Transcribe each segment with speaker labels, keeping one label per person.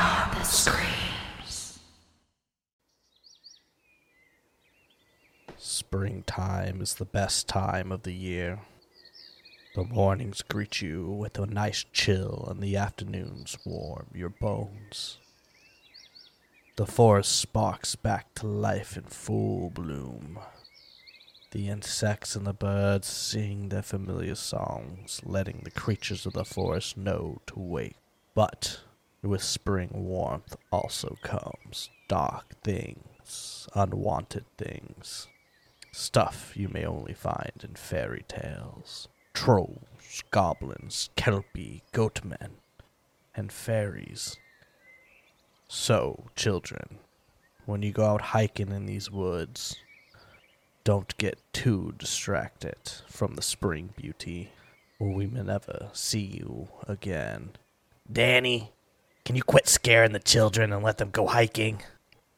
Speaker 1: Beyond the screams.
Speaker 2: Springtime is the best time of the year. The mornings greet you with a nice chill, and the afternoons warm your bones. The forest sparks back to life in full bloom. The insects and the birds sing their familiar songs, letting the creatures of the forest know to wake. But with spring warmth also comes dark things, unwanted things, stuff you may only find in fairy tales. Trolls, goblins, kelpie, goatmen, and fairies. So, children, when you go out hiking in these woods, don't get too distracted from the spring beauty, or we may never see you again.
Speaker 3: Danny, can you quit scaring the children and let them go hiking?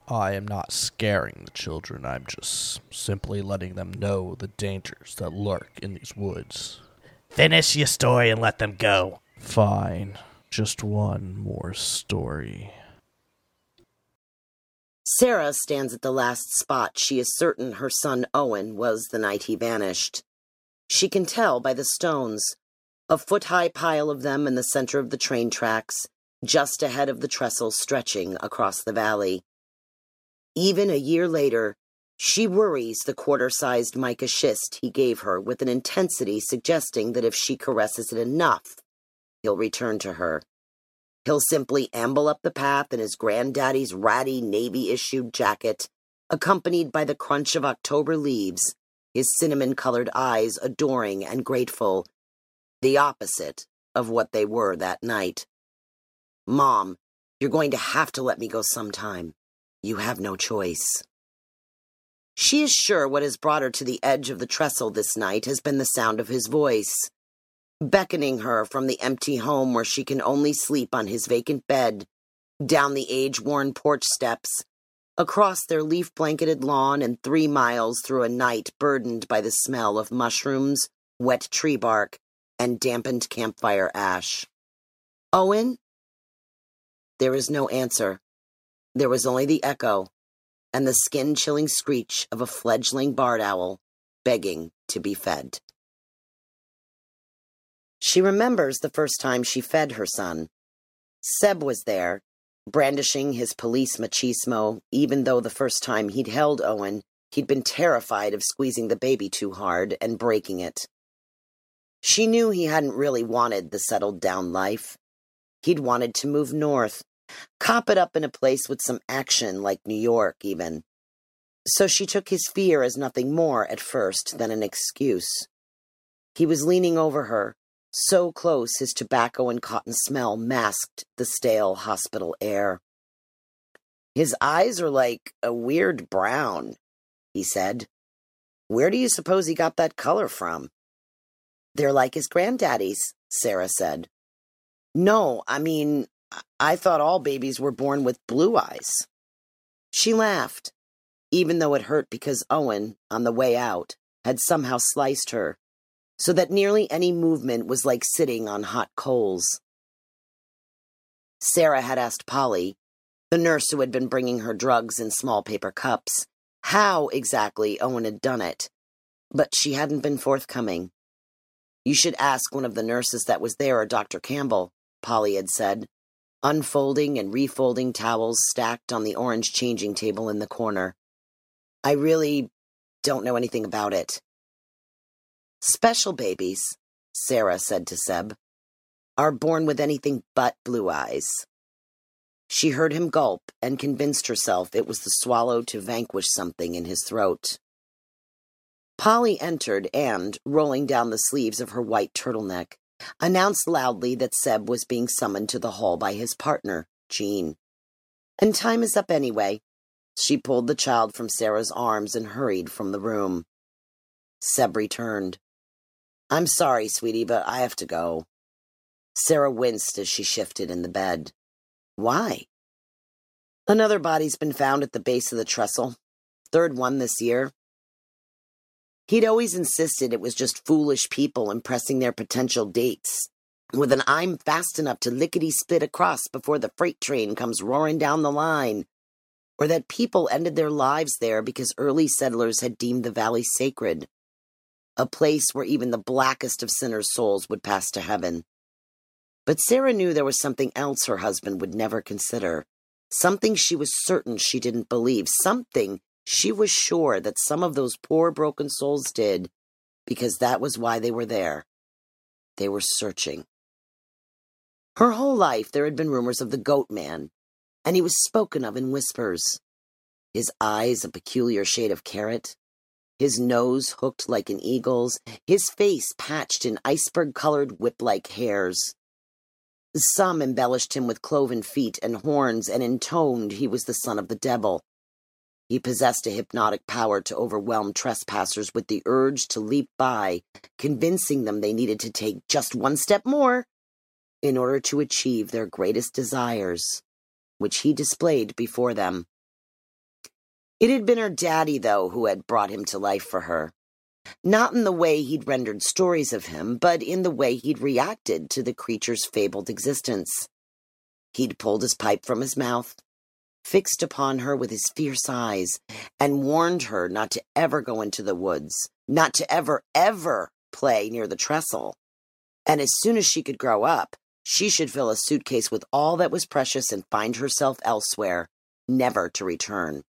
Speaker 2: I am not scaring the children, I'm just simply letting them know the dangers that lurk in these woods.
Speaker 3: Finish your story and let them go.
Speaker 2: Fine, just one more story.
Speaker 4: Sarah stands at the last spot she is certain her son Owen was the night he vanished. She can tell by the stones, a foot high pile of them in the center of the train tracks, just ahead of the trestle stretching across the valley. Even a year later, she worries the quarter sized mica schist he gave her with an intensity suggesting that if she caresses it enough, he'll return to her. He'll simply amble up the path in his granddaddy's ratty navy issued jacket, accompanied by the crunch of October leaves, his cinnamon colored eyes adoring and grateful, the opposite of what they were that night. Mom, you're going to have to let me go sometime. You have no choice. She is sure what has brought her to the edge of the trestle this night has been the sound of his voice beckoning her from the empty home where she can only sleep on his vacant bed, down the age worn porch steps, across their leaf blanketed lawn, and three miles through a night burdened by the smell of mushrooms, wet tree bark, and dampened campfire ash. Owen? There is no answer. There was only the echo and the skin chilling screech of a fledgling barred owl begging to be fed. She remembers the first time she fed her son. Seb was there, brandishing his police machismo, even though the first time he'd held Owen, he'd been terrified of squeezing the baby too hard and breaking it. She knew he hadn't really wanted the settled down life. He'd wanted to move north, cop it up in a place with some action like New York, even. So she took his fear as nothing more at first than an excuse. He was leaning over her, so close his tobacco and cotton smell masked the stale hospital air. His eyes are like a weird brown, he said. Where do you suppose he got that color from? They're like his granddaddy's, Sarah said. No, I mean, I thought all babies were born with blue eyes. She laughed, even though it hurt because Owen, on the way out, had somehow sliced her so that nearly any movement was like sitting on hot coals. Sarah had asked Polly, the nurse who had been bringing her drugs in small paper cups, how exactly Owen had done it, but she hadn't been forthcoming. You should ask one of the nurses that was there or Dr. Campbell, Polly had said, unfolding and refolding towels stacked on the orange changing table in the corner. I really don't know anything about it. Special babies, Sarah said to Seb, are born with anything but blue eyes. She heard him gulp and convinced herself it was the swallow to vanquish something in his throat. Polly entered and, rolling down the sleeves of her white turtleneck, announced loudly that Seb was being summoned to the hall by his partner, Jean. And time is up anyway. She pulled the child from Sarah's arms and hurried from the room. Seb returned. I'm sorry, sweetie, but I have to go. Sarah winced as she shifted in the bed. Why? Another body's been found at the base of the trestle. Third one this year. He'd always insisted it was just foolish people impressing their potential dates. with an I'm fast enough to lickety split across before the freight train comes roaring down the line, or that people ended their lives there because early settlers had deemed the valley sacred, a place where even the blackest of sinners' souls would pass to heaven. But Sarah knew there was something else her husband would never consider, something she was certain she didn't believe, something she was sure that some of those poor broken souls did, because that was why they were there. They were searching. Her whole life there had been rumors of the goat man, and he was spoken of in whispers. His eyes a peculiar shade of carrot, his nose hooked like an eagle's, his face patched in iceberg colored whip like hairs. Some embellished him with cloven feet and horns and intoned he was the son of the devil. He possessed a hypnotic power to overwhelm trespassers with the urge to leap by, convincing them they needed to take just one step more in order to achieve their greatest desires, which he displayed before them. It had been her daddy, though, who had brought him to life for her. Not in the way he'd rendered stories of him, but in the way he'd reacted to the creature's fabled existence. He'd pulled his pipe from his mouth, fixed upon her with his fierce eyes, and warned her not to ever go into the woods, not to ever, ever play near the trestle. And as soon as she could grow up, she should fill a suitcase with all that was precious and find herself elsewhere, never to return.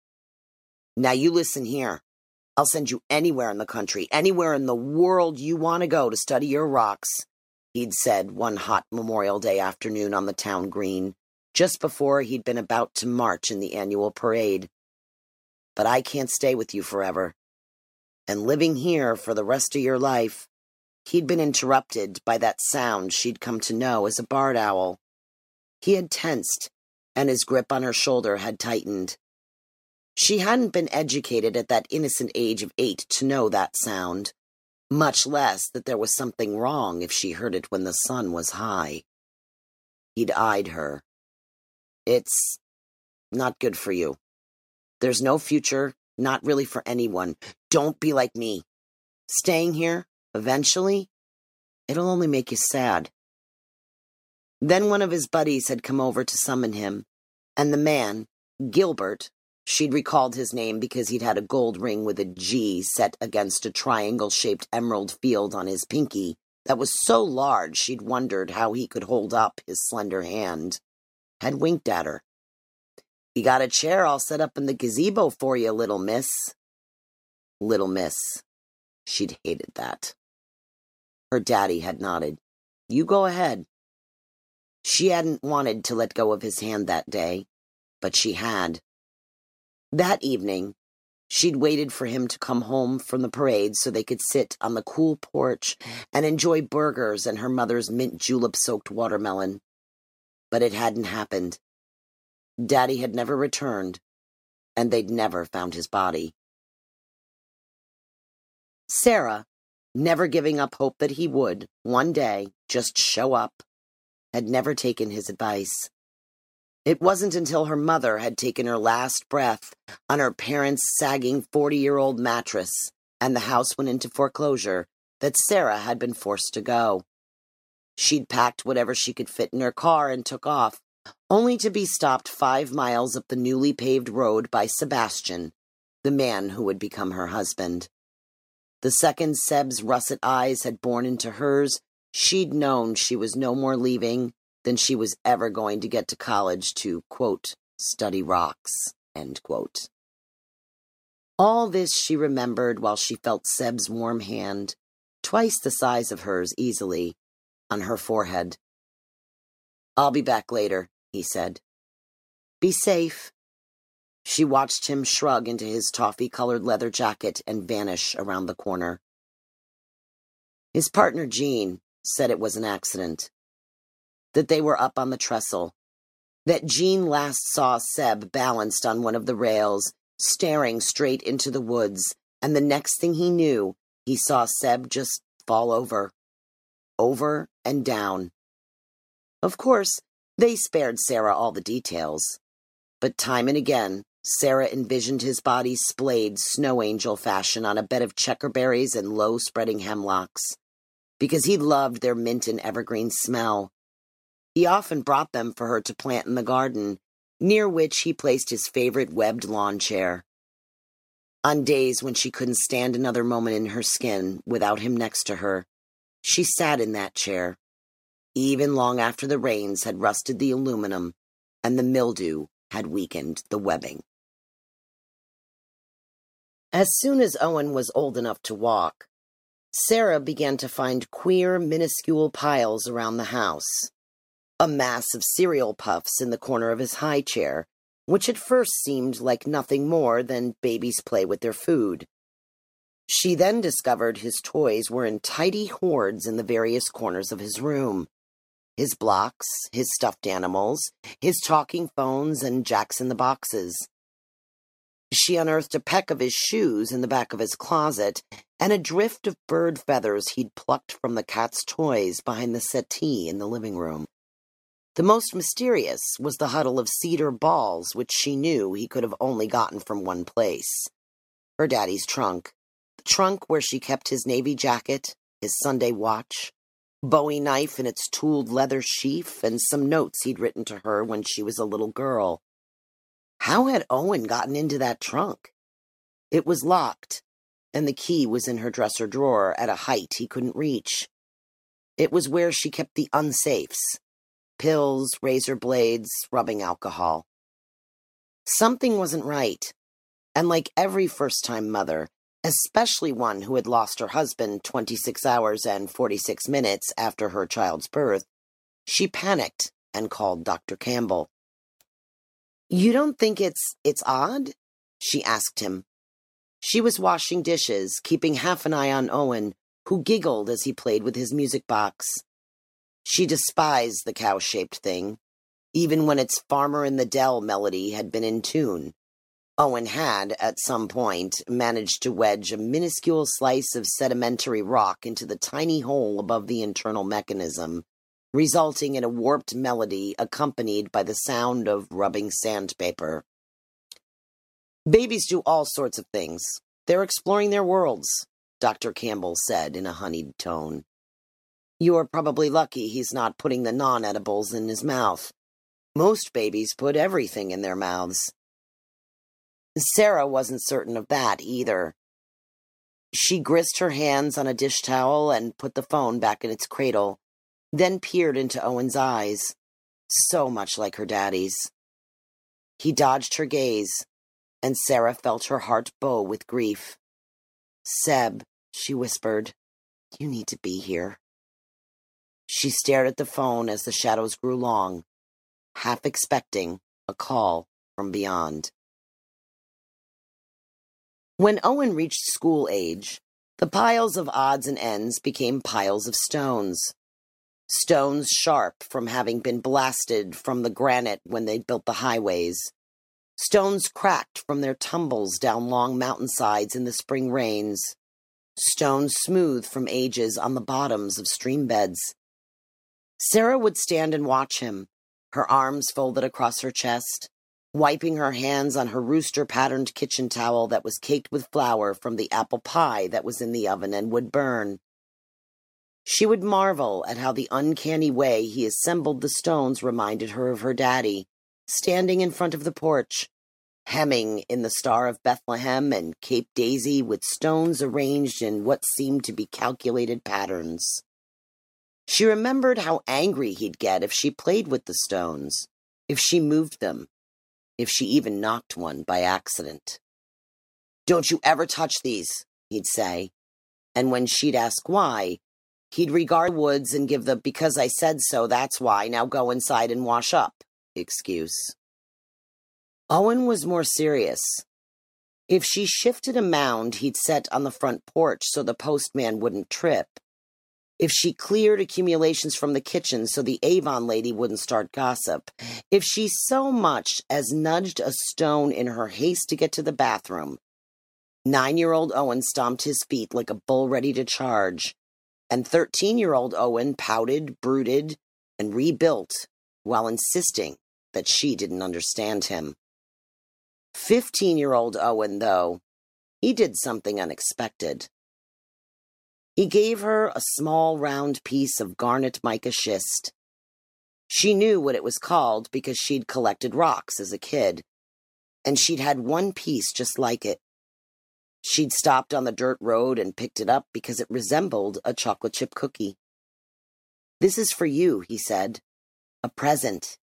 Speaker 4: Now you listen here. I'll send you anywhere in the country, anywhere in the world you want to go to study your rocks, he'd said one hot Memorial Day afternoon on the town green, just before he'd been about to march in the annual parade. But I can't stay with you forever. And living here for the rest of your life, he'd been interrupted by that sound she'd come to know as a barred owl. He had tensed, and his grip on her shoulder had tightened. She hadn't been educated at that innocent age of eight to know that sound, much less that there was something wrong if she heard it when the sun was high. He'd eyed her. It's not good for you. There's no future, not really for anyone. Don't be like me. Staying here, eventually, it'll only make you sad. Then one of his buddies had come over to summon him, and the man, Gilbert, She'd recalled his name because he'd had a gold ring with a G set against a triangle shaped emerald field on his pinky that was so large she'd wondered how he could hold up his slender hand. Had winked at her. You got a chair all set up in the gazebo for you, little miss. Little miss. She'd hated that. Her daddy had nodded. You go ahead. She hadn't wanted to let go of his hand that day, but she had. That evening, she'd waited for him to come home from the parade so they could sit on the cool porch and enjoy burgers and her mother's mint julep soaked watermelon. But it hadn't happened. Daddy had never returned, and they'd never found his body. Sarah, never giving up hope that he would, one day, just show up, had never taken his advice. It wasn't until her mother had taken her last breath on her parents' sagging 40 year old mattress and the house went into foreclosure that Sarah had been forced to go. She'd packed whatever she could fit in her car and took off, only to be stopped five miles up the newly paved road by Sebastian, the man who would become her husband. The second Seb's russet eyes had borne into hers, she'd known she was no more leaving than she was ever going to get to college to, quote, study rocks, end quote. All this she remembered while she felt Seb's warm hand, twice the size of hers easily, on her forehead. I'll be back later, he said. Be safe. She watched him shrug into his toffee colored leather jacket and vanish around the corner. His partner, Jean, said it was an accident that they were up on the trestle, that Jean last saw Seb balanced on one of the rails, staring straight into the woods, and the next thing he knew, he saw Seb just fall over. Over and down. Of course, they spared Sarah all the details. But time and again, Sarah envisioned his body splayed snow angel fashion on a bed of checkerberries and low spreading hemlocks. because he loved their mint and evergreen smell. He often brought them for her to plant in the garden, near which he placed his favorite webbed lawn chair. On days when she couldn't stand another moment in her skin without him next to her, she sat in that chair, even long after the rains had rusted the aluminum and the mildew had weakened the webbing. As soon as Owen was old enough to walk, Sarah began to find queer, minuscule piles around the house. A mass of cereal puffs in the corner of his high chair, which at first seemed like nothing more than babies play with their food. She then discovered his toys were in tidy hoards in the various corners of his room. His blocks, his stuffed animals, his talking phones, and jacks in the boxes. She unearthed a peck of his shoes in the back of his closet and a drift of bird feathers he'd plucked from the cat's toys behind the settee in the living room. The most mysterious was the huddle of cedar balls, which she knew he could have only gotten from one place her daddy's trunk. The trunk where she kept his navy jacket, his Sunday watch, Bowie knife in its tooled leather sheath, and some notes he'd written to her when she was a little girl. How had Owen gotten into that trunk? It was locked, and the key was in her dresser drawer at a height he couldn't reach. It was where she kept the unsafes pills, razor blades, rubbing alcohol. Something wasn't right, and like every first time mother, especially one who had lost her husband 26 hours and 46 minutes after her child's birth, she panicked and called Dr. Campbell. You don't think it's it's odd? she asked him. She was washing dishes, keeping half an eye on Owen, who giggled as he played with his music box. She despised the cow shaped thing, even when its Farmer in the Dell melody had been in tune. Owen had, at some point, managed to wedge a minuscule slice of sedimentary rock into the tiny hole above the internal mechanism resulting in a warped melody accompanied by the sound of rubbing sandpaper. Babies do all sorts of things. They're exploring their worlds, Dr. Campbell said in a honeyed tone. You're probably lucky he's not putting the non edibles in his mouth. Most babies put everything in their mouths. Sarah wasn't certain of that either. She grist her hands on a dish towel and put the phone back in its cradle then peered into Owen's eyes, so much like her daddy's. He dodged her gaze, and Sarah felt her heart bow with grief. Seb, she whispered, you need to be here. She stared at the phone as the shadows grew long, half expecting a call from beyond. When Owen reached school age, the piles of odds and ends became piles of stones. Stones sharp from having been blasted from the granite when they built the highways, stones cracked from their tumbles down long mountainsides in the spring rains, stones smooth from ages on the bottoms of stream beds. Sarah would stand and watch him, her arms folded across her chest, wiping her hands on her rooster patterned kitchen towel that was caked with flour from the apple pie that was in the oven and would burn. She would marvel at how the uncanny way he assembled the stones reminded her of her daddy, standing in front of the porch, hemming in the Star of Bethlehem and Cape Daisy with stones arranged in what seemed to be calculated patterns. She remembered how angry he'd get if she played with the stones, if she moved them, if she even knocked one by accident. Don't you ever touch these, he'd say. And when she'd ask why, He'd regard Woods and give the because I said so, that's why, now go inside and wash up excuse. Owen was more serious. If she shifted a mound he'd set on the front porch so the postman wouldn't trip, if she cleared accumulations from the kitchen so the Avon lady wouldn't start gossip, if she so much as nudged a stone in her haste to get to the bathroom, nine year old Owen stomped his feet like a bull ready to charge and 13 year old Owen pouted, brooded, and rebuilt while insisting that she didn't understand him. 15 year old Owen, though, he did something unexpected. He gave her a small round piece of garnet mica schist. She knew what it was called because she'd collected rocks as a kid, and she'd had one piece just like it. She'd stopped on the dirt road and picked it up because it resembled a chocolate chip cookie. This is for you, he said. A present.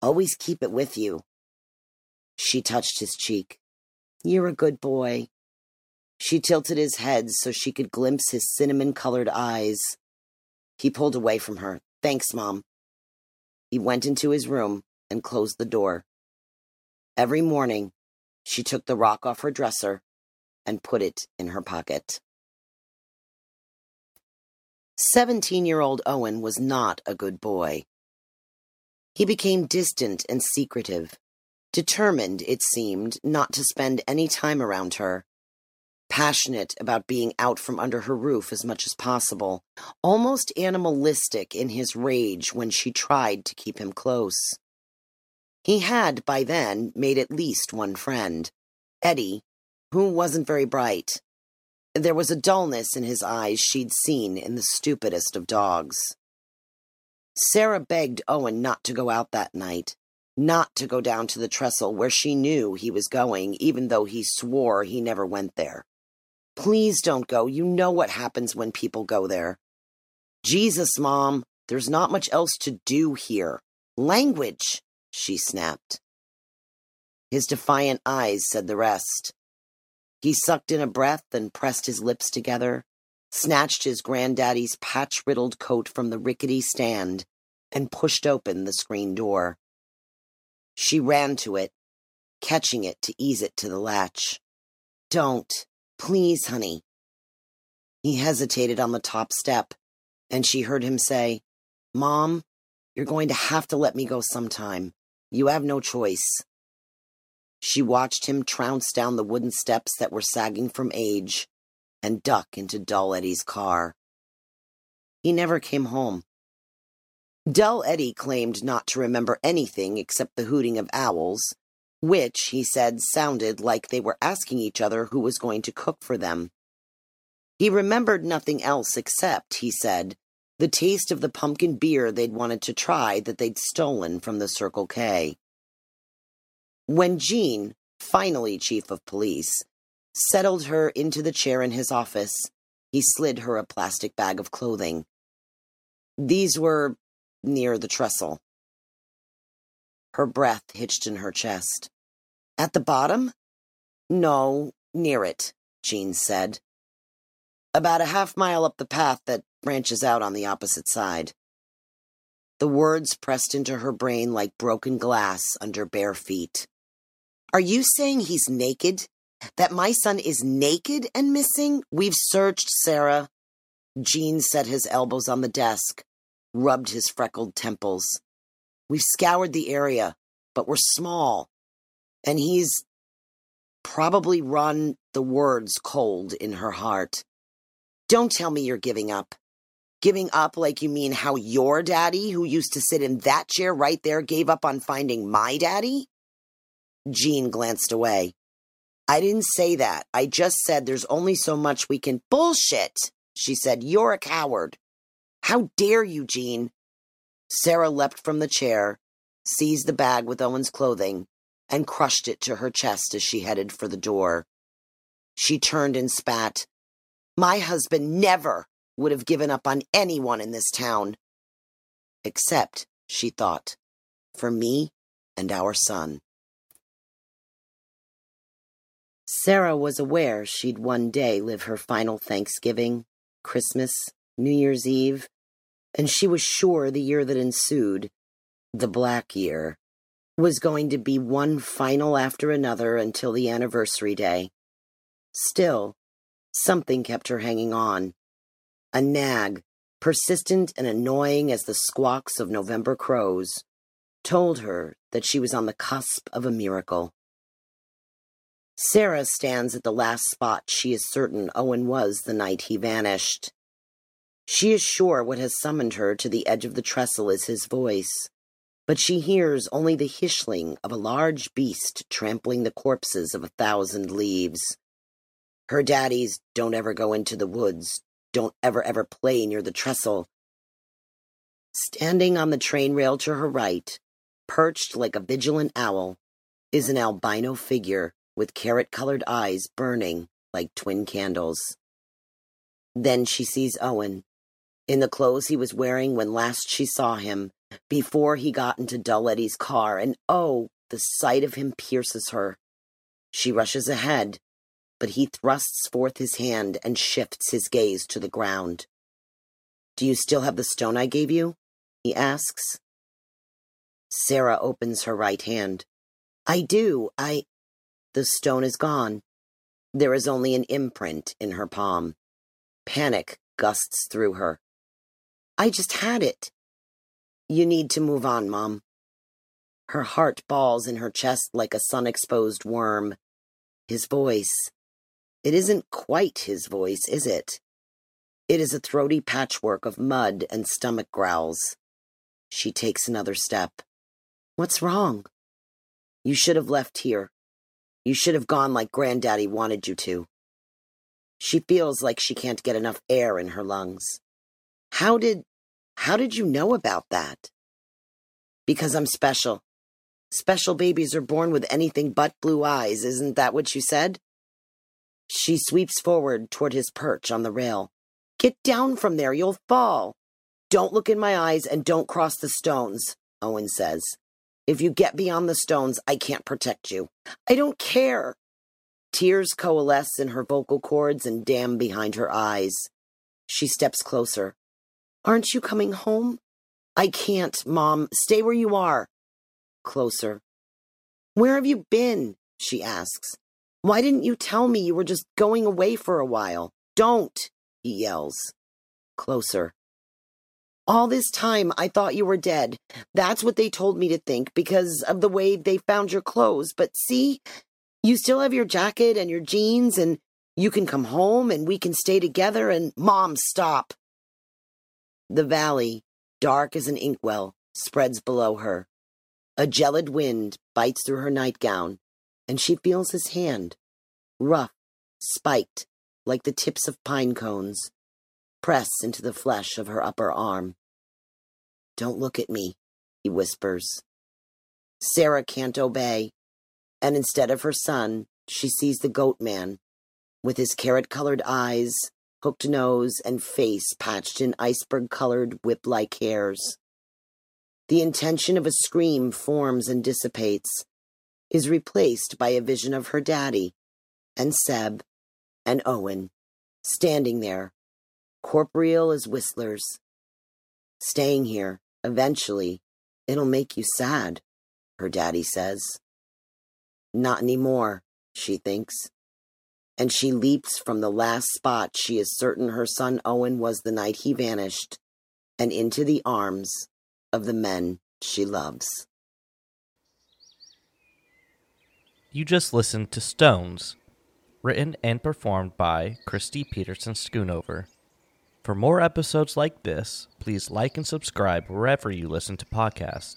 Speaker 4: Always keep it with you. She touched his cheek. You're a good boy. She tilted his head so she could glimpse his cinnamon colored eyes. He pulled away from her. Thanks, Mom. He went into his room and closed the door. Every morning, she took the rock off her dresser and put it in her pocket. Seventeen year old Owen was not a good boy. He became distant and secretive, determined, it seemed, not to spend any time around her passionate about being out from under her roof as much as possible, almost animalistic in his rage when she tried to keep him close. He had, by then, made at least one friend, Eddie, who wasn't very bright. There was a dullness in his eyes she'd seen in the stupidest of dogs. Sarah begged Owen not to go out that night, not to go down to the trestle where she knew he was going, even though he swore he never went there. Please don't go. You know what happens when people go there. Jesus, Mom, there's not much else to do here. Language, she snapped. His defiant eyes said the rest. He sucked in a breath and pressed his lips together, snatched his granddaddy's patch riddled coat from the rickety stand, and pushed open the screen door. She ran to it, catching it to ease it to the latch. Don't, Please, honey. He hesitated on the top step, and she heard him say, Mom, you're going to have to let me go sometime. You have no choice. She watched him trounce down the wooden steps that were sagging from age and duck into Dull Eddie's car. He never came home. Dull Eddie claimed not to remember anything except the hooting of owls which, he said, sounded like they were asking each other who was going to cook for them. He remembered nothing else except, he said, the taste of the pumpkin beer they'd wanted to try that they'd stolen from the Circle K. When Jean, finally chief of police, settled her into the chair in his office, he slid her a plastic bag of clothing. These were near the trestle. Her breath hitched in her chest. At the bottom? No, near it, Jean said. About a half mile up the path that branches out on the opposite side. The words pressed into her brain like broken glass under bare feet. Are you saying he's naked? That my son is naked and missing? We've searched, Sarah. Jean set his elbows on the desk, rubbed his freckled temples. We've scoured the area, but we're small and he's probably run the words cold in her heart. Don't tell me you're giving up. Giving up like you mean how your daddy, who used to sit in that chair right there, gave up on finding my daddy? Jean glanced away. I didn't say that. I just said there's only so much we can. Bullshit, she said. You're a coward. How dare you, Jean? Sarah leapt from the chair, seized the bag with Owen's clothing, and crushed it to her chest as she headed for the door. She turned and spat. My husband never would have given up on anyone in this town. Except, she thought, for me and our son. Sarah was aware she'd one day live her final Thanksgiving, Christmas, New Year's Eve, and she was sure the year that ensued, the Black Year, was going to be one final after another until the anniversary day. Still, something kept her hanging on. A nag, persistent and annoying as the squawks of November crows, told her that she was on the cusp of a miracle. Sarah stands at the last spot she is certain Owen was the night he vanished. She is sure what has summoned her to the edge of the trestle is his voice but she hears only the hishling of a large beast trampling the corpses of a thousand leaves. Her daddies don't ever go into the woods, Don't ever, ever play near the trestle. Standing on the train rail to her right, perched like a vigilant owl, is an albino figure with carrot colored eyes burning like twin candles. Then she sees Owen, in the clothes he was wearing when last she saw him, before he got into Dull Eddie's car, and oh, the sight of him pierces her. She rushes ahead, but he thrusts forth his hand and shifts his gaze to the ground. Do you still have the stone I gave you? he asks. Sarah opens her right hand. I do. I. The stone is gone. There is only an imprint in her palm. Panic gusts through her. I just had it. You need to move on, Mom. Her heart balls in her chest like a sun exposed worm. His voice. It isn't quite his voice, is it? It is a throaty patchwork of mud and stomach growls. She takes another step. What's wrong? You should have left here. You should have gone like Granddaddy wanted you to. She feels like she can't get enough air in her lungs. How did, how did you know about that? Because I'm special. Special babies are born with anything but blue eyes, isn't that what you said? She sweeps forward toward his perch on the rail. Get down from there, you'll fall. Don't look in my eyes and don't cross the stones, Owen says. If you get beyond the stones, I can't protect you. I don't care. Tears coalesce in her vocal cords and dam behind her eyes. She steps closer. Aren't you coming home? I can't, Mom. Stay where you are. Closer. Where have you been? She asks. Why didn't you tell me you were just going away for a while? Don't, he yells. Closer. All this time, I thought you were dead. That's what they told me to think because of the way they found your clothes. But see, you still have your jacket and your jeans, and you can come home and we can stay together. And mom, stop. The valley, dark as an inkwell, spreads below her. A gelid wind bites through her nightgown, and she feels his hand, rough, spiked, like the tips of pine cones press into the flesh of her upper arm. Don't look at me, he whispers. Sarah can't obey, and instead of her son, she sees the goat man, with his carrot colored eyes, hooked nose, and face patched in iceberg colored whip like hairs. The intention of a scream forms and dissipates, is replaced by a vision of her daddy, and Seb, and Owen, standing there, corporeal as whistlers. Staying here, eventually, it'll make you sad, her daddy says. Not anymore, she thinks. And she leaps from the last spot she is certain her son Owen was the night he vanished, and into the arms of the men she loves.
Speaker 2: You just listened to Stones, written and performed by Kristi Petersen Schoonover. For more episodes like this, please like and subscribe wherever you listen to podcasts.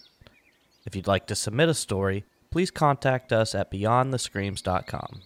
Speaker 2: If you'd like to submit a story, please contact us at beyondthescreams.com.